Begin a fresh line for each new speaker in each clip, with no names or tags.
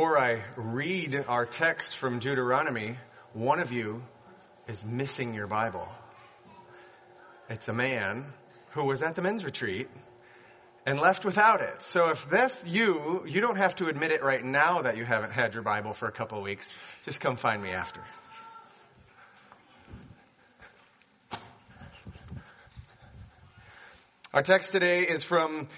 Before I read our text from Deuteronomy, one of you is missing your Bible. It's a man who was at the men's retreat and left without it. So if that's you, you don't have to admit it right now that you haven't had your Bible for a couple of weeks. Just come find me after. Our text today is from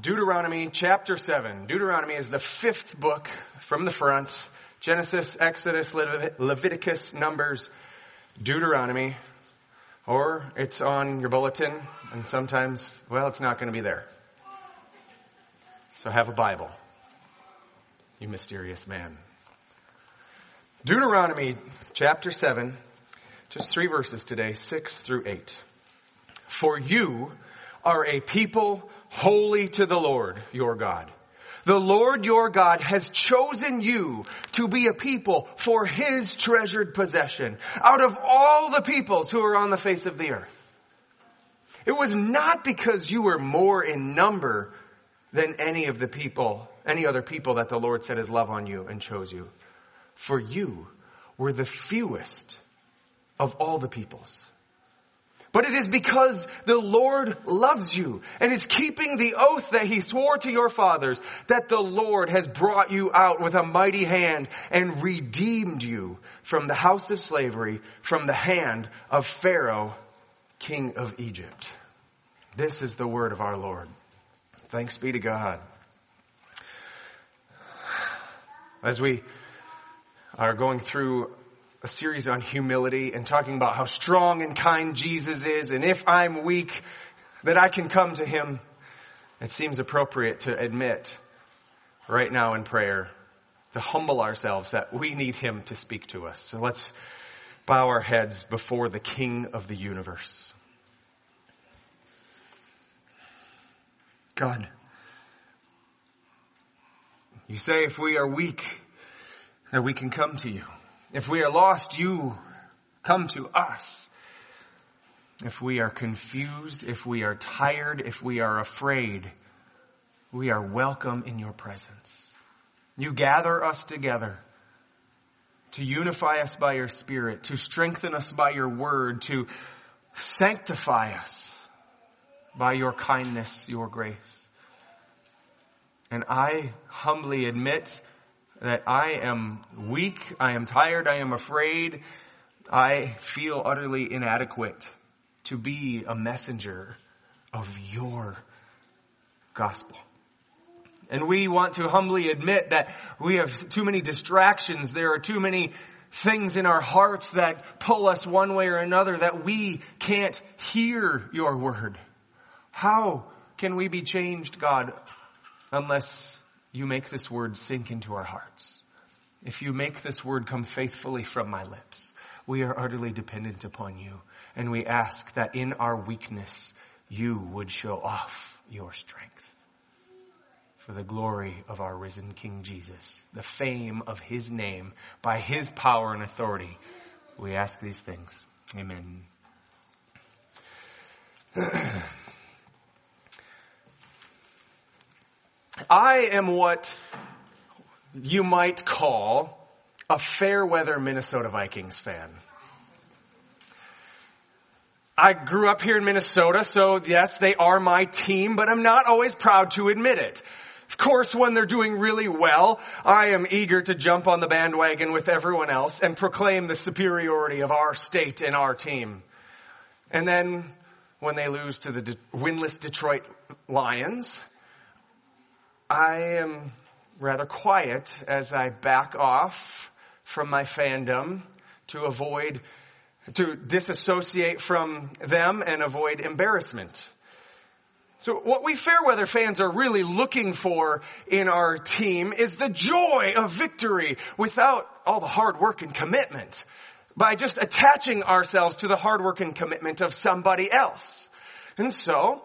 Deuteronomy chapter 7. Deuteronomy is the fifth book from the front. Genesis, Exodus, Leviticus, Numbers, Deuteronomy. Or it's on your bulletin, and sometimes, well, it's not going to be there. So have a Bible. You mysterious man. Deuteronomy chapter 7, just three verses today, 6 through 8. For you are a people holy to the Lord your God. The Lord your God has chosen you to be a people for his treasured possession out of all the peoples who are on the face of the earth. It was not because you were more in number than any of the people, any other people that the Lord set his love on you and chose you. For you were the fewest of all the peoples. But it is because the Lord loves you and is keeping the oath that he swore to your fathers that the Lord has brought you out with a mighty hand and redeemed you from the house of slavery, from the hand of Pharaoh, king of Egypt. This is the word of our Lord. Thanks be to God. As we are going through a series on humility and talking about how strong and kind Jesus is and if I'm weak, that I can come to Him. It seems appropriate to admit right now in prayer to humble ourselves that we need Him to speak to us. So let's bow our heads before the King of the universe. God, you say if we are weak, that we can come to you. If we are lost, you come to us. If we are confused, if we are tired, if we are afraid, we are welcome in your presence. You gather us together to unify us by your spirit, to strengthen us by your word, to sanctify us by your kindness, your grace. And I humbly admit that I am weak, I am tired, I am afraid, I feel utterly inadequate to be a messenger of your gospel. And we want to humbly admit that we have too many distractions. There are too many things in our hearts that pull us one way or another that we can't hear your word. How can we be changed, God, unless you make this word sink into our hearts. If you make this word come faithfully from my lips, we are utterly dependent upon you. And we ask that in our weakness, you would show off your strength. For the glory of our risen King Jesus, the fame of his name, by his power and authority, we ask these things. Amen. I am what you might call a fair weather Minnesota Vikings fan. I grew up here in Minnesota, so yes, they are my team, but I'm not always proud to admit it. Of course, when they're doing really well, I am eager to jump on the bandwagon with everyone else and proclaim the superiority of our state and our team. And then when they lose to the de- winless Detroit Lions, I am rather quiet as I back off from my fandom to avoid, to disassociate from them and avoid embarrassment. So what we Fairweather fans are really looking for in our team is the joy of victory without all the hard work and commitment by just attaching ourselves to the hard work and commitment of somebody else. And so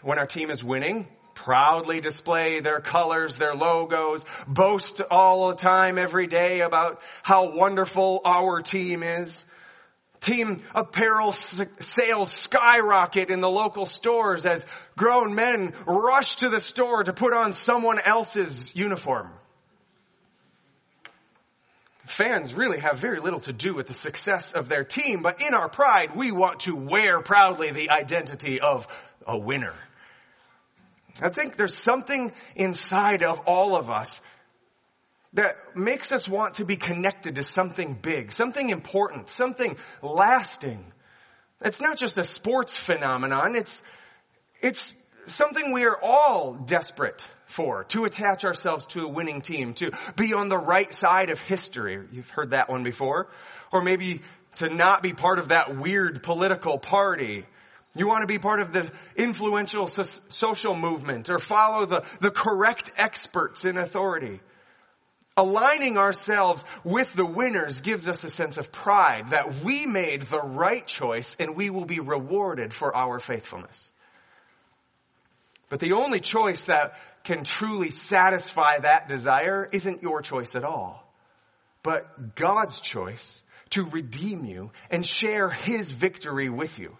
when our team is winning, proudly display their colors, their logos, boast all the time, every day about how wonderful our team is. Team apparel sales skyrocket in the local stores as grown men rush to the store to put on someone else's uniform. Fans really have very little to do with the success of their team, but in our pride, we want to wear proudly the identity of a winner. I think there's something inside of all of us that makes us want to be connected to something big, something important, something lasting. It's not just a sports phenomenon, it's, it's something we are all desperate for, to attach ourselves to a winning team, to be on the right side of history. You've heard that one before. Or maybe to not be part of that weird political party. You want to be part of the influential so- social movement or follow the, the correct experts in authority. Aligning ourselves with the winners gives us a sense of pride that we made the right choice and we will be rewarded for our faithfulness. But the only choice that can truly satisfy that desire isn't your choice at all, but God's choice to redeem you and share His victory with you.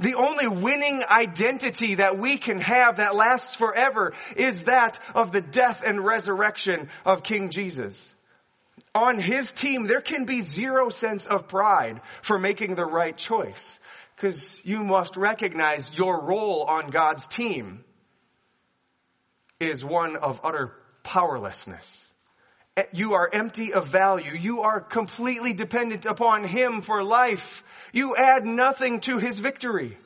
The only winning identity that we can have that lasts forever is that of the death and resurrection of King Jesus. On his team, there can be zero sense of pride for making the right choice because you must recognize your role on God's team is one of utter powerlessness. Eh, you are empty of value. You are completely dependent upon Him for life. You add nothing to His victory.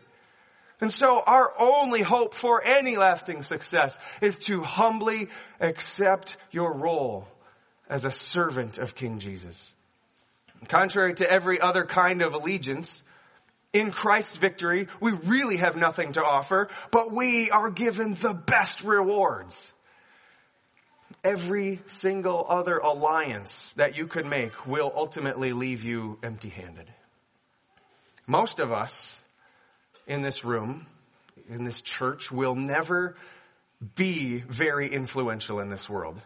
And so our only hope for any lasting success is to humbly accept your role as a servant of King Jesus. Contrary to every other kind of allegiance, in Christ's victory, we really have nothing to offer, but we are given the best rewards. Every single other alliance that you could make will ultimately leave you empty handed. Most of us in this room, in this church, will never be very influential in this world.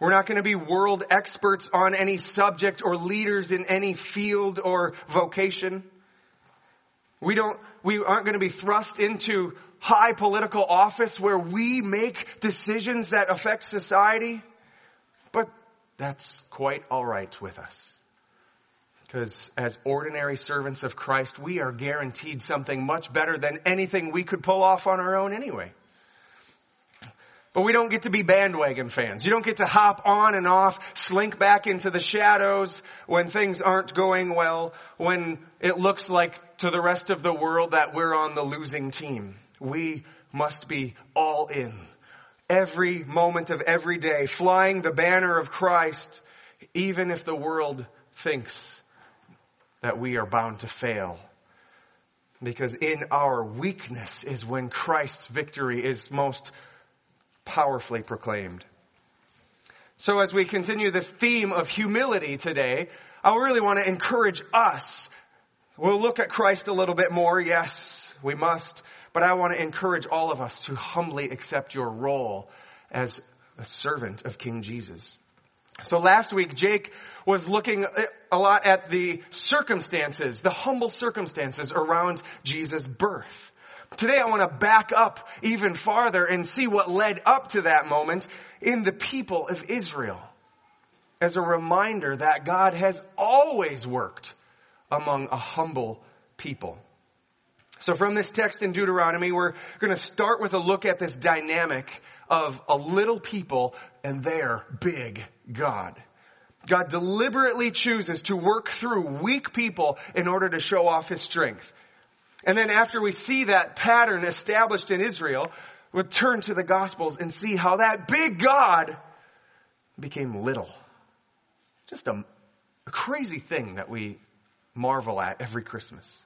We're not going to be world experts on any subject or leaders in any field or vocation. We don't, we aren't going to be thrust into high political office where we make decisions that affect society. But that's quite alright with us. Because as ordinary servants of Christ, we are guaranteed something much better than anything we could pull off on our own anyway. But we don't get to be bandwagon fans. You don't get to hop on and off, slink back into the shadows when things aren't going well, when it looks like to the rest of the world that we're on the losing team. We must be all in. Every moment of every day, flying the banner of Christ, even if the world thinks that we are bound to fail. Because in our weakness is when Christ's victory is most powerfully proclaimed. So as we continue this theme of humility today, I really want to encourage us. We'll look at Christ a little bit more. Yes, we must. But I want to encourage all of us to humbly accept your role as a servant of King Jesus. So last week, Jake was looking a lot at the circumstances, the humble circumstances around Jesus' birth. Today I want to back up even farther and see what led up to that moment in the people of Israel as a reminder that God has always worked among a humble people. So from this text in Deuteronomy, we're going to start with a look at this dynamic of a little people and their big God. God deliberately chooses to work through weak people in order to show off his strength. And then after we see that pattern established in Israel, we'll turn to the Gospels and see how that big God became little. Just a, a crazy thing that we marvel at every Christmas.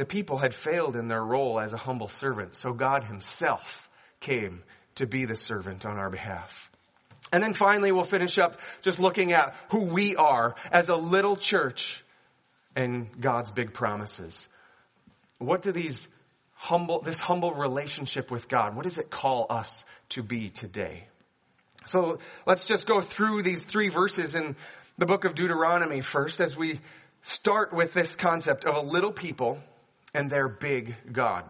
The people had failed in their role as a humble servant, so God himself came to be the servant on our behalf. And then finally, we'll finish up just looking at who we are as a little church and God's big promises. What do these humble, this humble relationship with God, what does it call us to be today? So let's just go through these three verses in the book of Deuteronomy first as we start with this concept of a little people and their big God.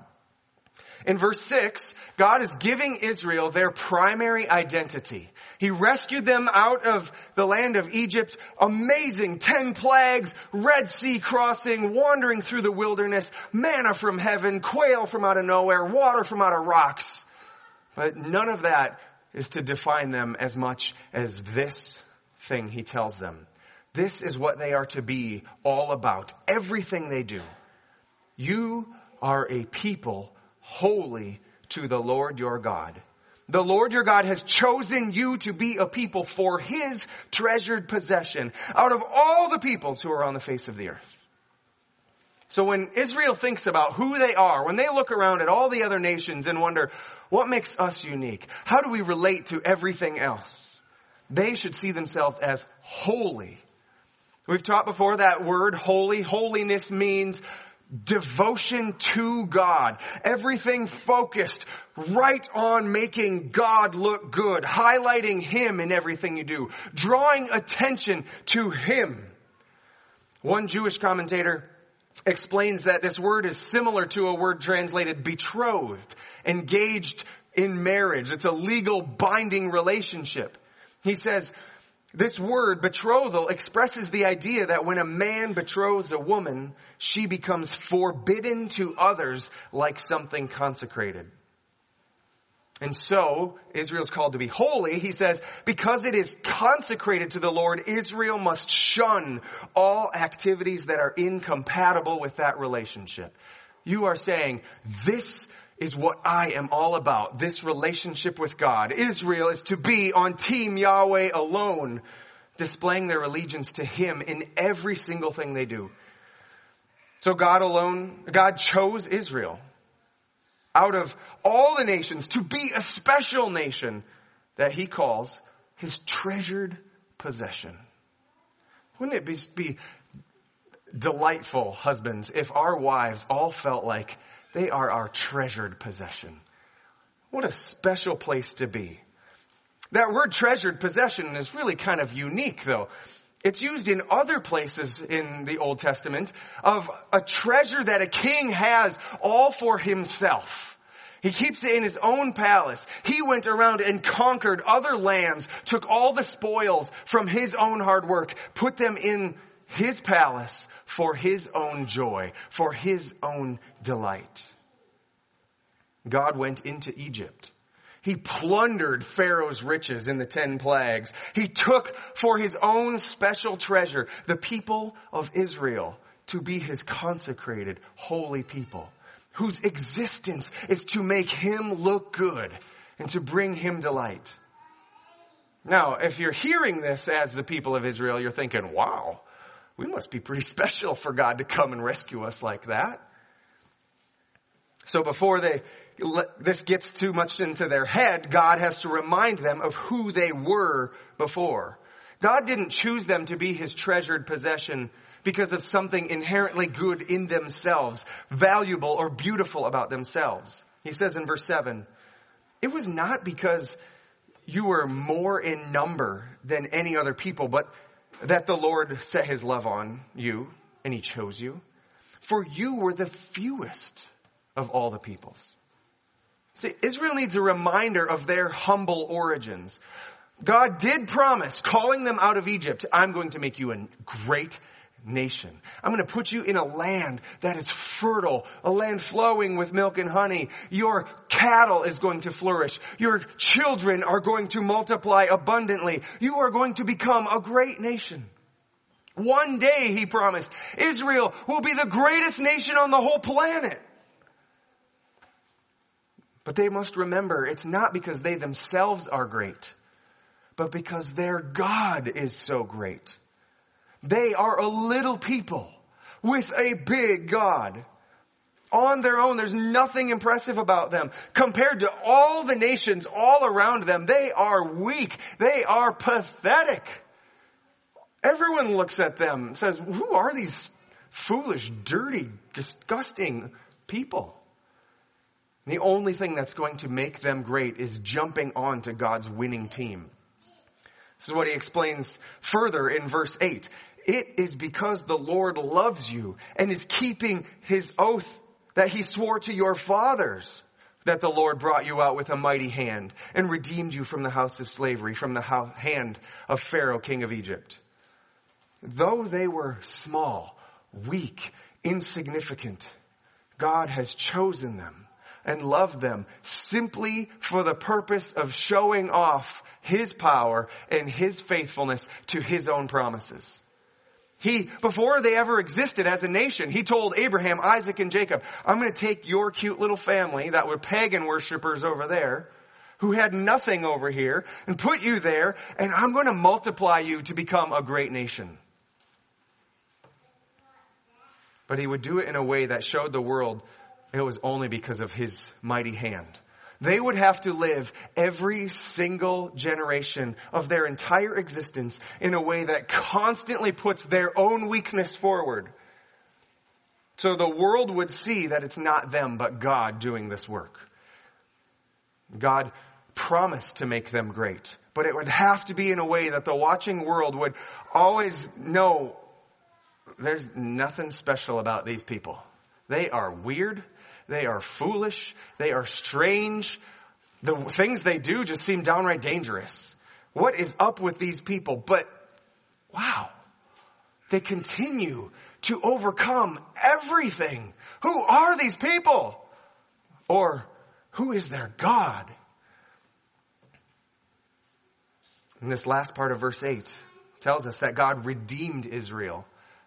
In verse 6, God is giving Israel their primary identity. He rescued them out of the land of Egypt, amazing, ten plagues, Red Sea crossing, wandering through the wilderness, manna from heaven, quail from out of nowhere, water from out of rocks. But none of that is to define them as much as this thing he tells them. This is what they are to be all about. Everything they do. You are a people holy to the Lord your God. The Lord your God has chosen you to be a people for his treasured possession out of all the peoples who are on the face of the earth. So when Israel thinks about who they are, when they look around at all the other nations and wonder, what makes us unique? How do we relate to everything else? They should see themselves as holy. We've taught before that word holy. Holiness means devotion to God. Everything focused right on making God look good, highlighting Him in everything you do, drawing attention to Him. One Jewish commentator explains that this word is similar to a word translated betrothed, engaged in marriage. It's a legal binding relationship. He says, this word, betrothal, expresses the idea that when a man betroths a woman, she becomes forbidden to others like something consecrated. And so, Israel's called to be holy. He says, because it is consecrated to the Lord, Israel must shun all activities that are incompatible with that relationship. You are saying, this is what I am all about. This relationship with God. Israel is to be on team Yahweh alone, displaying their allegiance to Him in every single thing they do. So God alone, God chose Israel out of all the nations to be a special nation that He calls His treasured possession. Wouldn't it be, be delightful, husbands, if our wives all felt like they are our treasured possession. What a special place to be. That word treasured possession is really kind of unique though. It's used in other places in the Old Testament of a treasure that a king has all for himself. He keeps it in his own palace. He went around and conquered other lands, took all the spoils from his own hard work, put them in his palace for his own joy, for his own delight. God went into Egypt. He plundered Pharaoh's riches in the ten plagues. He took for his own special treasure the people of Israel to be his consecrated, holy people, whose existence is to make him look good and to bring him delight. Now, if you're hearing this as the people of Israel, you're thinking, wow, we must be pretty special for God to come and rescue us like that. So before they, this gets too much into their head, God has to remind them of who they were before. God didn't choose them to be his treasured possession because of something inherently good in themselves, valuable or beautiful about themselves. He says in verse 7, it was not because you were more in number than any other people, but that the Lord set his love on you and he chose you. For you were the fewest of all the peoples. See, Israel needs a reminder of their humble origins. God did promise, calling them out of Egypt, I'm going to make you a great nation. I'm going to put you in a land that is fertile, a land flowing with milk and honey. Your cattle is going to flourish. Your children are going to multiply abundantly. You are going to become a great nation. One day, he promised, Israel will be the greatest nation on the whole planet. But they must remember it's not because they themselves are great, but because their God is so great. They are a little people with a big God. On their own, there's nothing impressive about them. Compared to all the nations all around them, they are weak. They are pathetic. Everyone looks at them and says, who are these foolish, dirty, disgusting people? the only thing that's going to make them great is jumping onto God's winning team. This is what he explains further in verse 8. It is because the Lord loves you and is keeping his oath that he swore to your fathers. that the Lord brought you out with a mighty hand and redeemed you from the house of slavery, from the hand of Pharaoh, king of Egypt. Though they were small, weak, insignificant, God has chosen them and loved them simply for the purpose of showing off His power and His faithfulness to His own promises. He, before they ever existed as a nation, he told Abraham, Isaac, and Jacob, I'm going to take your cute little family that were pagan worshippers over there, who had nothing over here, and put you there, and I'm going to multiply you to become a great nation. But he would do it in a way that showed the world it was only because of his mighty hand. They would have to live every single generation of their entire existence in a way that constantly puts their own weakness forward. So the world would see that it's not them, but God doing this work. God promised to make them great, but it would have to be in a way that the watching world would always know there's nothing special about these people. They are weird. They are foolish. They are strange. The things they do just seem downright dangerous. What is up with these people? But wow, they continue to overcome everything. Who are these people? Or who is their God? And this last part of verse 8 tells us that God redeemed Israel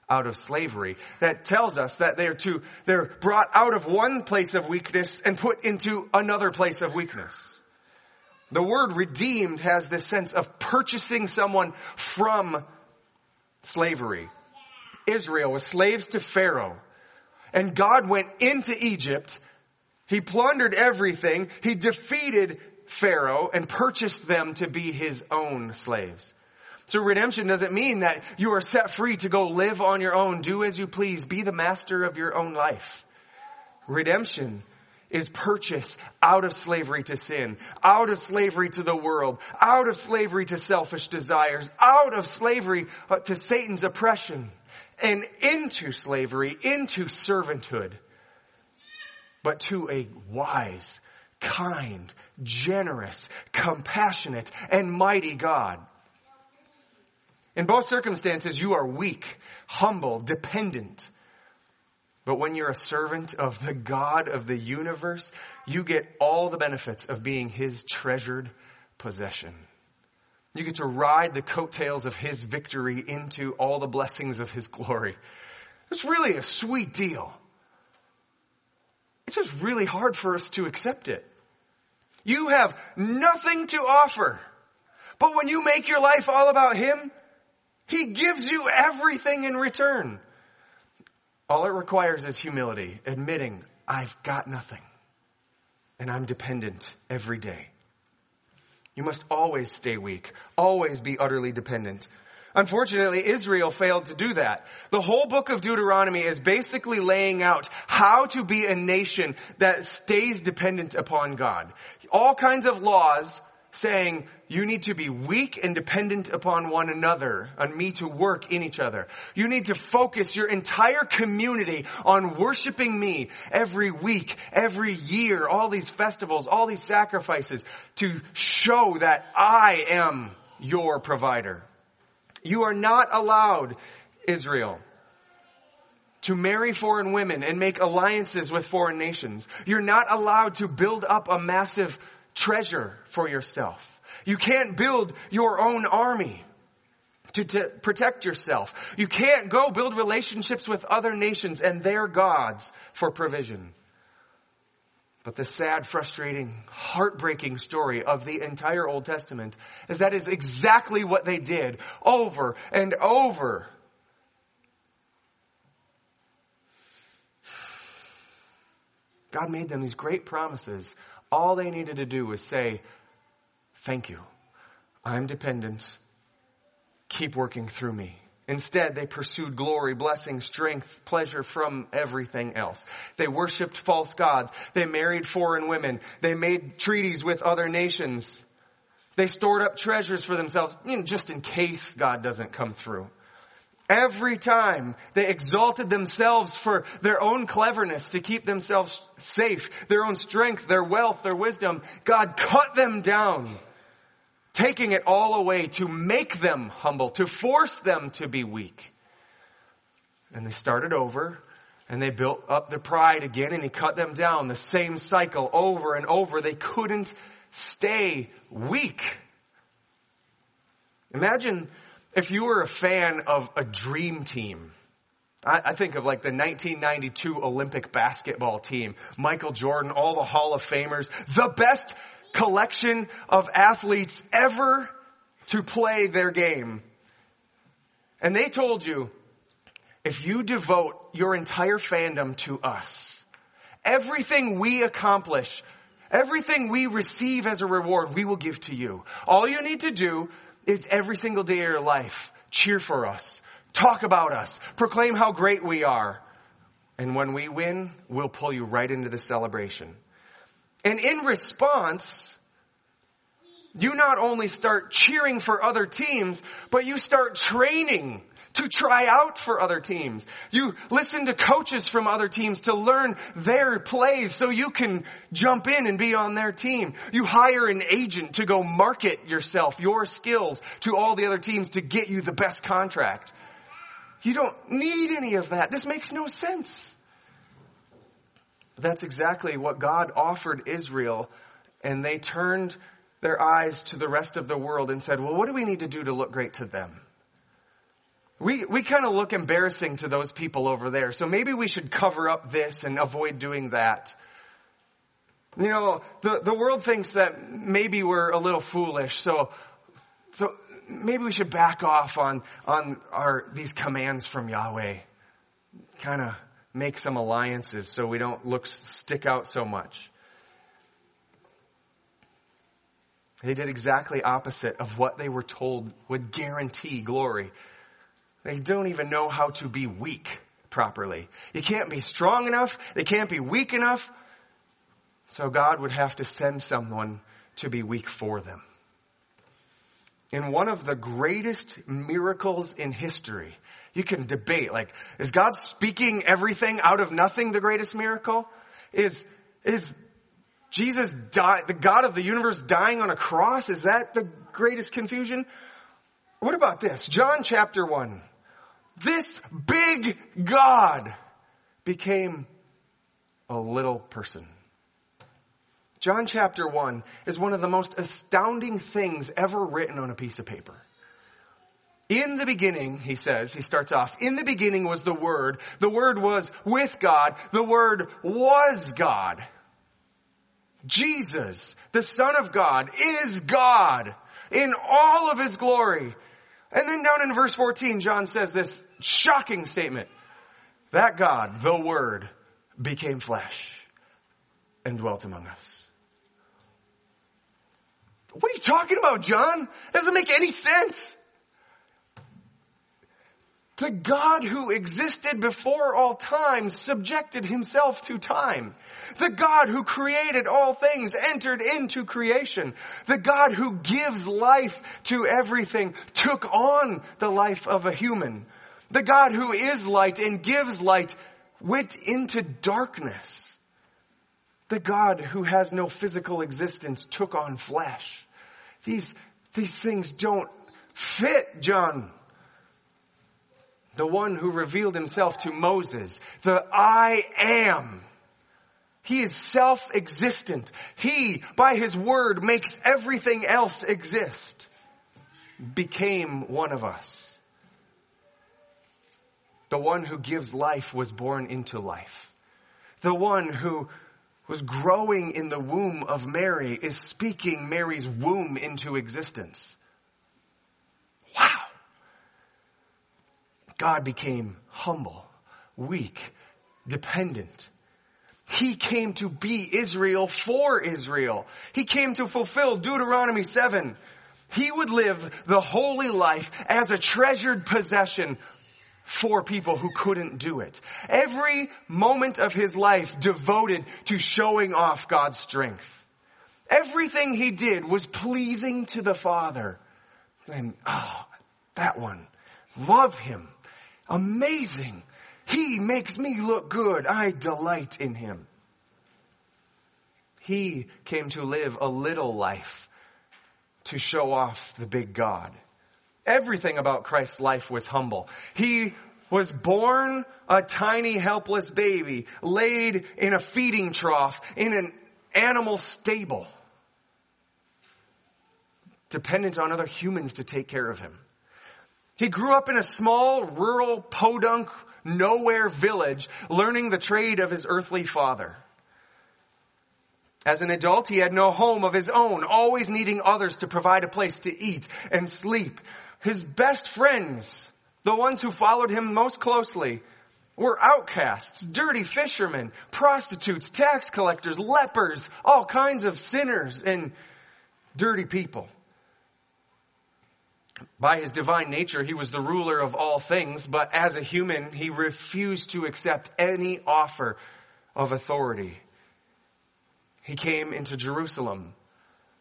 out of slavery. That tells us that they're to, they're brought out of one place of weakness and put into another place of weakness. The word redeemed has this sense of purchasing someone from slavery. Israel was slaves to Pharaoh. And God went into Egypt. He plundered everything. He defeated Pharaoh and purchased them to be his own slaves. So redemption doesn't mean that you are set free to go live on your own, do as you please, be the master of your own life. Redemption is purchase out of slavery to sin, out of slavery to the world, out of slavery to selfish desires, out of slavery uh, to Satan's oppression, and into slavery, into servanthood, but to a wise, kind, generous, compassionate, and mighty God. In both circumstances, you are weak, humble, dependent. But when you're a servant of the God of the universe, you get all the benefits of being His treasured possession. You get to ride the coattails of His victory into all the blessings of His glory. It's really a sweet deal. It's just really hard for us to accept it. You have nothing to offer. But when you make your life all about Him, he gives you everything in return. All it requires is humility, admitting, I've got nothing. And I'm dependent every day. You must always stay weak, always be utterly dependent. Unfortunately, Israel failed to do that. The whole book of Deuteronomy is basically laying out how to be a nation that stays dependent upon God. All kinds of laws saying you need to be weak and dependent upon one another, on me to work in each other. You need to focus your entire community on worshiping me every week, every year, all these festivals, all these sacrifices to show that I am your provider. You are not allowed, Israel, to marry foreign women and make alliances with foreign nations. You're not allowed to build up a massive treasure for yourself. You can't build your own army to, to, protect yourself. You can't go build relationships with other nations and their gods for provision. But the sad, frustrating, heartbreaking story of the entire Old Testament is that is exactly what they did over and over. God made them these great promises all they needed to do was say, Thank you. I'm dependent. Keep working through me. Instead, they pursued glory, blessing, strength, pleasure from everything else. They worshiped false gods. They married foreign women. They made treaties with other nations. They stored up treasures for themselves, you know, just in case God doesn't come through. Every time they exalted themselves for their own cleverness to keep themselves safe, their own strength, their wealth, their wisdom, God cut them down, taking it all away to make them humble, to force them to be weak. And they started over and they built up their pride again and he cut them down. The same cycle over and over. They couldn't stay weak. Imagine if you were a fan of a dream team. I, think of like the 1992 Olympic basketball team, Michael Jordan, all the Hall of Famers, the best collection of athletes ever to play their game. And they told you, if you devote your entire fandom to us, everything we accomplish, everything we receive as a reward, we will give to you. All you need to do is every single day of your life, cheer for us, talk about us, proclaim how great we are. And when we win, we'll pull you right into the celebration. And in response, you not only start cheering for other teams, but you start training to try out for other teams. You listen to coaches from other teams to learn their plays so you can jump in and be on their team. You hire an agent to go market yourself, your skills to all the other teams to get you the best contract. You don't need any of that. This makes no sense. But that's exactly what God offered Israel and they turned their eyes to the rest of the world and said, well, what do we need to do to look great to them? We, we kind of look embarrassing to those people over there. So maybe we should cover up this and avoid doing that. You know, the, the world thinks that maybe we're a little foolish. So, so maybe we should back off on, on our, these commands from Yahweh. Kind of make some alliances so we don't look, stick out so much. They did exactly opposite of what they were told would guarantee glory. They don't even know how to be weak properly. You can't be strong enough. They can't be weak enough. So God would have to send someone to be weak for them. In one of the greatest miracles in history, you can debate, like, is God speaking everything out of nothing the greatest miracle? Is, is Jesus die, the God of the universe dying on a cross? Is that the greatest confusion? What about this? John chapter 1. This big God became a little person. John chapter 1 is one of the most astounding things ever written on a piece of paper. In the beginning, he says, he starts off, in the beginning was the Word. The Word was with God. The Word was God. Jesus, the Son of God, is God in all of His glory. And then down in verse 14, John says this shocking statement. That God, the Word, became flesh and dwelt among us. What are you talking about, John? That doesn't make any sense. The God who existed before all time subjected himself to time. The God who created all things entered into creation. The God who gives life to everything took on the life of a human. The God who is light and gives light went into darkness. The God who has no physical existence took on flesh. These, these things don't fit, John the one who revealed himself to Moses, the I am. He is self-existent. He, by his word, makes everything else exist. Became one of us. The one who gives life was born into life. The one who was growing in the womb of Mary is speaking Mary's womb into existence. Wow. God became humble, weak, dependent. He came to be Israel for Israel. He came to fulfill Deuteronomy 7. He would live the holy life as a treasured possession for people who couldn't do it. Every moment of his life devoted to showing off God's strength. Everything he did was pleasing to the Father. And, oh, that one. Love him Amazing. He makes me look good. I delight in him. He came to live a little life to show off the big God. Everything about Christ's life was humble. He was born a tiny helpless baby, laid in a feeding trough in an animal stable, dependent on other humans to take care of him. He grew up in a small, rural, podunk, nowhere village, learning the trade of his earthly father. As an adult, he had no home of his own, always needing others to provide a place to eat and sleep. His best friends, the ones who followed him most closely, were outcasts, dirty fishermen, prostitutes, tax collectors, lepers, all kinds of sinners and dirty people. By his divine nature, he was the ruler of all things, but as a human, he refused to accept any offer of authority. He came into Jerusalem.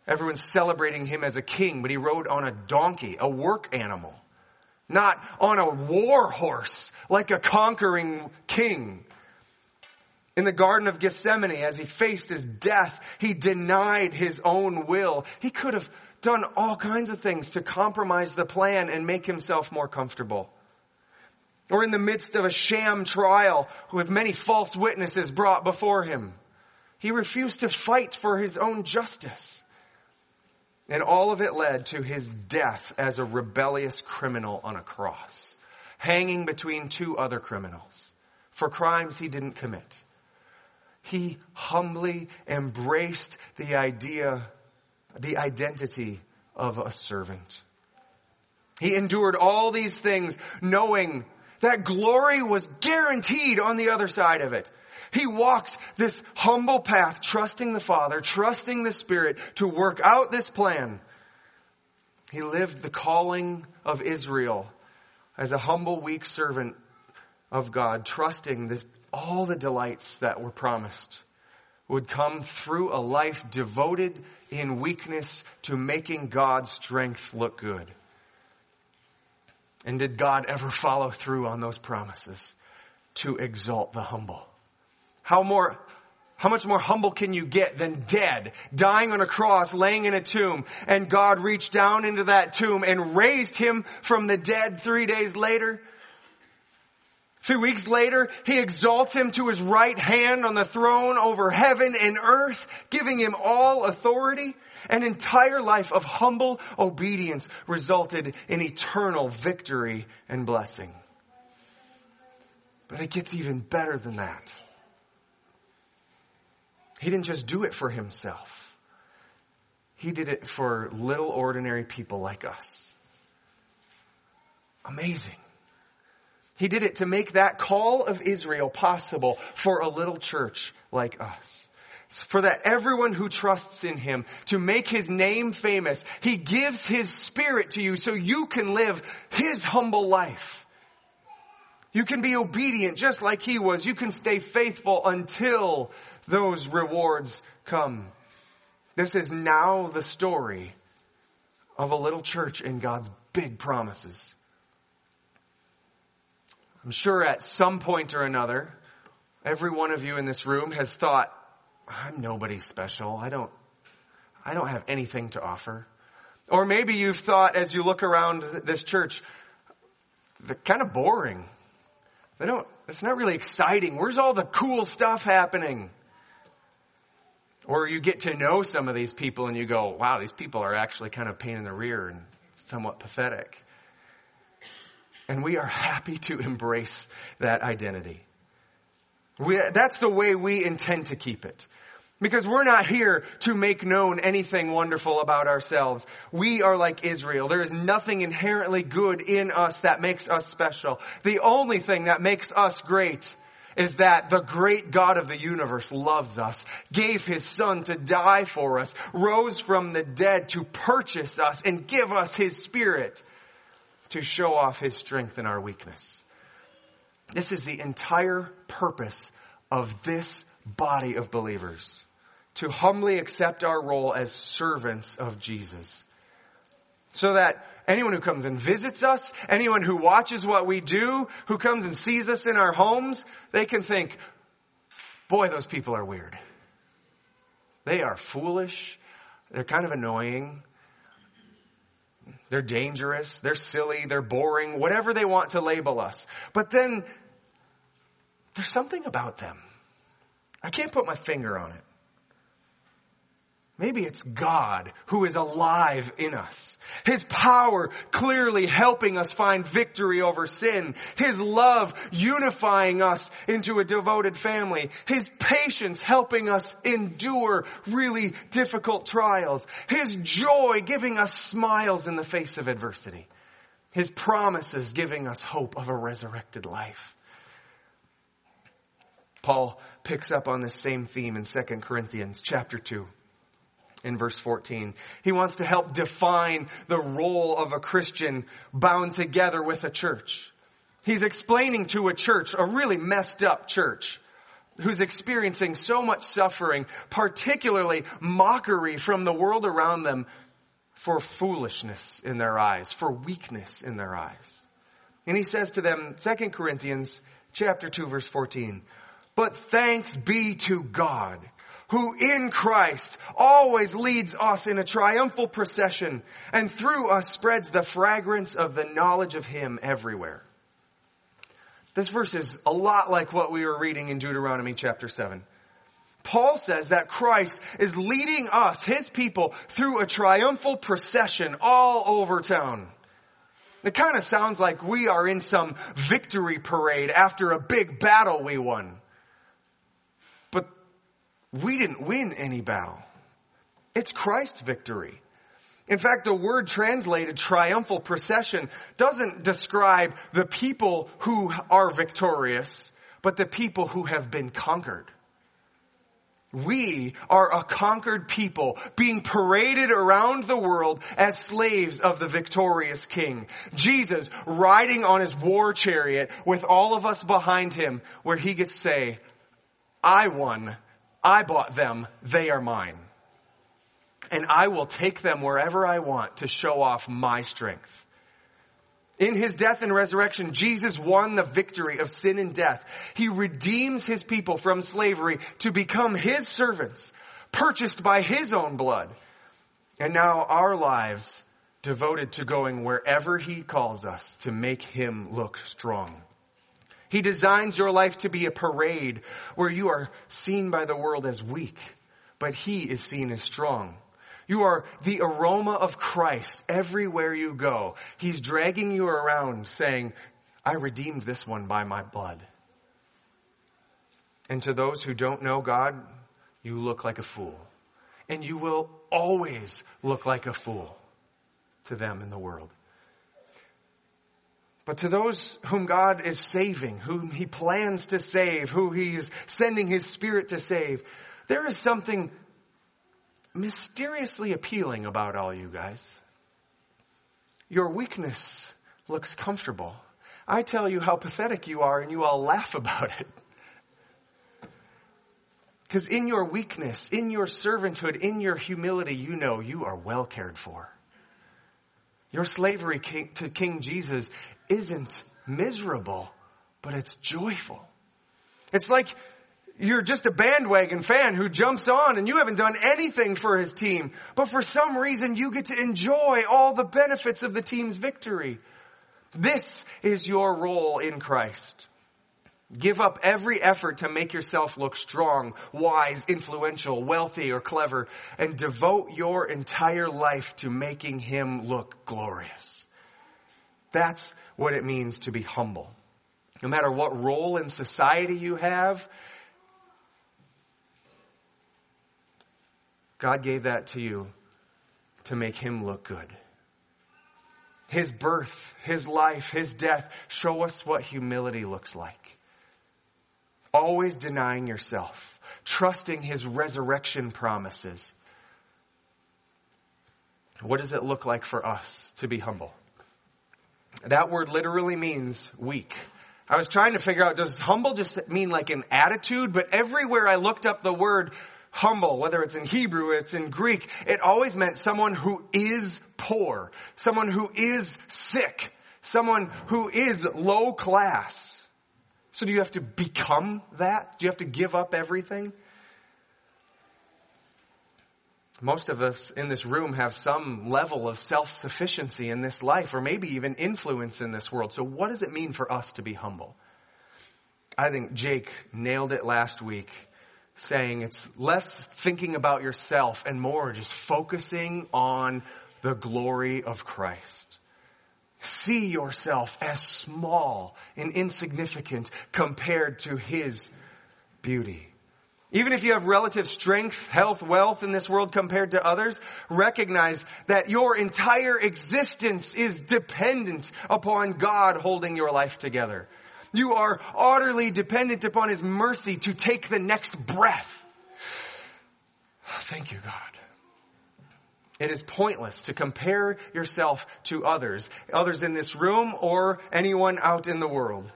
Everyone's celebrating him as a king, but he rode on a donkey, a work animal, not on a war horse like a conquering king. In the Garden of Gethsemane, as he faced his death, he denied his own will. He could have done all kinds of things to compromise the plan and make himself more comfortable. Or in the midst of a sham trial with many false witnesses brought before him. He refused to fight for his own justice. And all of it led to his death as a rebellious criminal on a cross, hanging between two other criminals for crimes he didn't commit. He humbly embraced the idea the identity of a servant. He endured all these things knowing that glory was guaranteed on the other side of it. He walked this humble path, trusting the Father, trusting the Spirit to work out this plan. He lived the calling of Israel as a humble, weak servant of God, trusting this, all the delights that were promised would come through a life devoted in weakness to making God's strength look good. And did God ever follow through on those promises to exalt the humble? How more, how much more humble can you get than dead, dying on a cross, laying in a tomb, and God reached down into that tomb and raised him from the dead three days later? Three weeks later, he exalts him to his right hand on the throne over heaven and earth, giving him all authority. An entire life of humble obedience resulted in eternal victory and blessing. But it gets even better than that. He didn't just do it for himself. He did it for little ordinary people like us. Amazing. He did it to make that call of Israel possible for a little church like us. For that everyone who trusts in Him to make His name famous, He gives His Spirit to you so you can live His humble life. You can be obedient just like He was. You can stay faithful until those rewards come. This is now the story of a little church in God's big promises. I'm sure at some point or another, every one of you in this room has thought, I'm nobody special. I don't, I don't have anything to offer. Or maybe you've thought as you look around this church, they're kind of boring. They don't, it's not really exciting. Where's all the cool stuff happening? Or you get to know some of these people and you go, wow, these people are actually kind of pain in the rear and somewhat pathetic. And we are happy to embrace that identity. We, that's the way we intend to keep it. Because we're not here to make known anything wonderful about ourselves. We are like Israel. There is nothing inherently good in us that makes us special. The only thing that makes us great is that the great God of the universe loves us, gave his son to die for us, rose from the dead to purchase us and give us his spirit to show off his strength in our weakness. This is the entire purpose of this body of believers. To humbly accept our role as servants of Jesus. So that anyone who comes and visits us, anyone who watches what we do, who comes and sees us in our homes, they can think, boy, those people are weird. They are foolish. They're kind of annoying. They're dangerous. They're silly. They're boring. Whatever they want to label us. But then there's something about them. I can't put my finger on it. Maybe it's God who is alive in us. His power clearly helping us find victory over sin. His love unifying us into a devoted family. His patience helping us endure really difficult trials. His joy giving us smiles in the face of adversity. His promises giving us hope of a resurrected life. Paul picks up on this same theme in 2 Corinthians chapter 2 in verse 14. He wants to help define the role of a Christian bound together with a church. He's explaining to a church, a really messed up church, who's experiencing so much suffering, particularly mockery from the world around them for foolishness in their eyes, for weakness in their eyes. And he says to them, 2 Corinthians chapter 2 verse 14, but thanks be to God who in Christ always leads us in a triumphal procession and through us spreads the fragrance of the knowledge of Him everywhere. This verse is a lot like what we were reading in Deuteronomy chapter 7. Paul says that Christ is leading us, His people, through a triumphal procession all over town. It kind of sounds like we are in some victory parade after a big battle we won we didn't win any battle. It's Christ's victory. In fact, the word translated triumphal procession doesn't describe the people who are victorious, but the people who have been conquered. We are a conquered people being paraded around the world as slaves of the victorious king. Jesus riding on his war chariot with all of us behind him where he gets to say, I won I bought them, they are mine. And I will take them wherever I want to show off my strength. In his death and resurrection, Jesus won the victory of sin and death. He redeems his people from slavery to become his servants, purchased by his own blood. And now our lives devoted to going wherever he calls us to make him look strong. He designs your life to be a parade where you are seen by the world as weak, but He is seen as strong. You are the aroma of Christ everywhere you go. He's dragging you around saying, I redeemed this one by my blood. And to those who don't know God, you look like a fool. And you will always look like a fool to them in the world. But to those whom God is saving, whom He plans to save, who He is sending His Spirit to save, there is something mysteriously appealing about all you guys. Your weakness looks comfortable. I tell you how pathetic you are and you all laugh about it. Because in your weakness, in your servanthood, in your humility, you know you are well cared for. Your slavery to King Jesus isn't miserable, but it's joyful. It's like you're just a bandwagon fan who jumps on and you haven't done anything for his team, but for some reason you get to enjoy all the benefits of the team's victory. This is your role in Christ. Give up every effort to make yourself look strong, wise, influential, wealthy, or clever, and devote your entire life to making him look glorious. That's what it means to be humble. No matter what role in society you have, God gave that to you to make him look good. His birth, his life, his death show us what humility looks like. Always denying yourself, trusting his resurrection promises. What does it look like for us to be humble? That word literally means weak. I was trying to figure out, does humble just mean like an attitude? But everywhere I looked up the word humble, whether it's in Hebrew, it's in Greek, it always meant someone who is poor, someone who is sick, someone who is low class. So do you have to become that? Do you have to give up everything? Most of us in this room have some level of self-sufficiency in this life or maybe even influence in this world. So what does it mean for us to be humble? I think Jake nailed it last week saying it's less thinking about yourself and more just focusing on the glory of Christ. See yourself as small and insignificant compared to His beauty. Even if you have relative strength, health, wealth in this world compared to others, recognize that your entire existence is dependent upon God holding your life together. You are utterly dependent upon His mercy to take the next breath. Thank you, God. It is pointless to compare yourself to others, others in this room or anyone out in the world.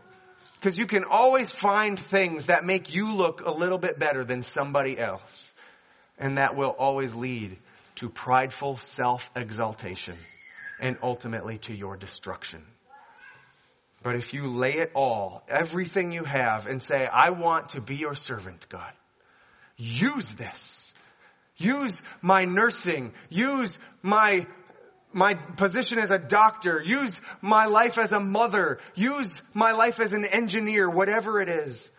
Because you can always find things that make you look a little bit better than somebody else. And that will always lead to prideful self-exaltation and ultimately to your destruction. But if you lay it all, everything you have and say, I want to be your servant, God. Use this. Use my nursing. Use my my position as a doctor, use my life as a mother, use my life as an engineer, whatever it is,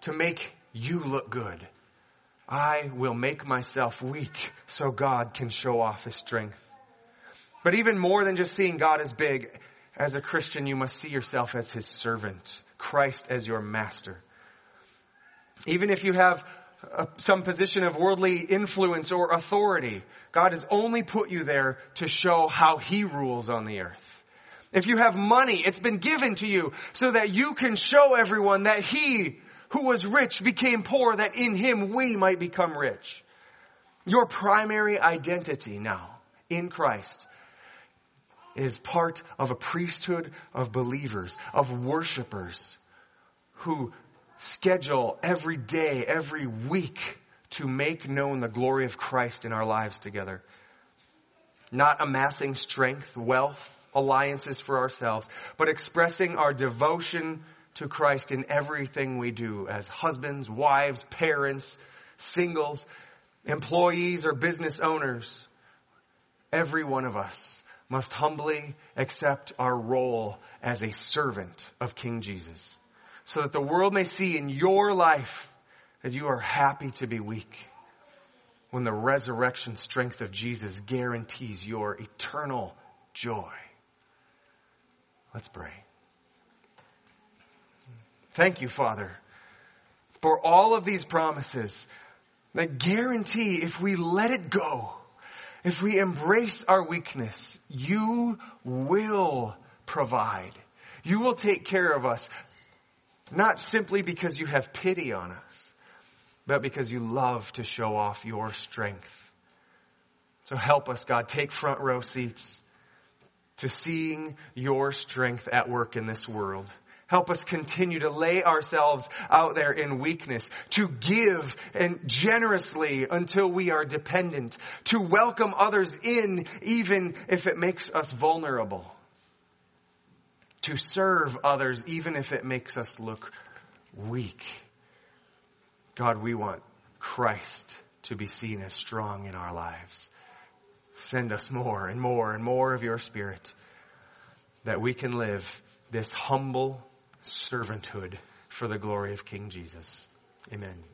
to make you look good. I will make myself weak so God can show off his strength. But even more than just seeing God as big, as a Christian, you must see yourself as his servant, Christ as your master. Even if you have a, some position of worldly influence or authority. God has only put you there to show how He rules on the earth. If you have money, it's been given to you so that you can show everyone that He who was rich became poor that in Him we might become rich. Your primary identity now in Christ is part of a priesthood of believers, of worshipers who schedule every day, every week to make known the glory of Christ in our lives together. Not amassing strength, wealth, alliances for ourselves, but expressing our devotion to Christ in everything we do as husbands, wives, parents, singles, employees, or business owners. Every one of us must humbly accept our role as a servant of King Jesus so that the world may see in your life that you are happy to be weak when the resurrection strength of Jesus guarantees your eternal joy. Let's pray. Thank you, Father, for all of these promises that guarantee if we let it go, if we embrace our weakness, you will provide. You will take care of us not simply because you have pity on us, but because you love to show off your strength. So help us, God, take front row seats to seeing your strength at work in this world. Help us continue to lay ourselves out there in weakness, to give and generously until we are dependent, to welcome others in even if it makes us vulnerable to serve others even if it makes us look weak. God, we want Christ to be seen as strong in our lives. Send us more and more and more of your spirit that we can live this humble servanthood for the glory of King Jesus. Amen.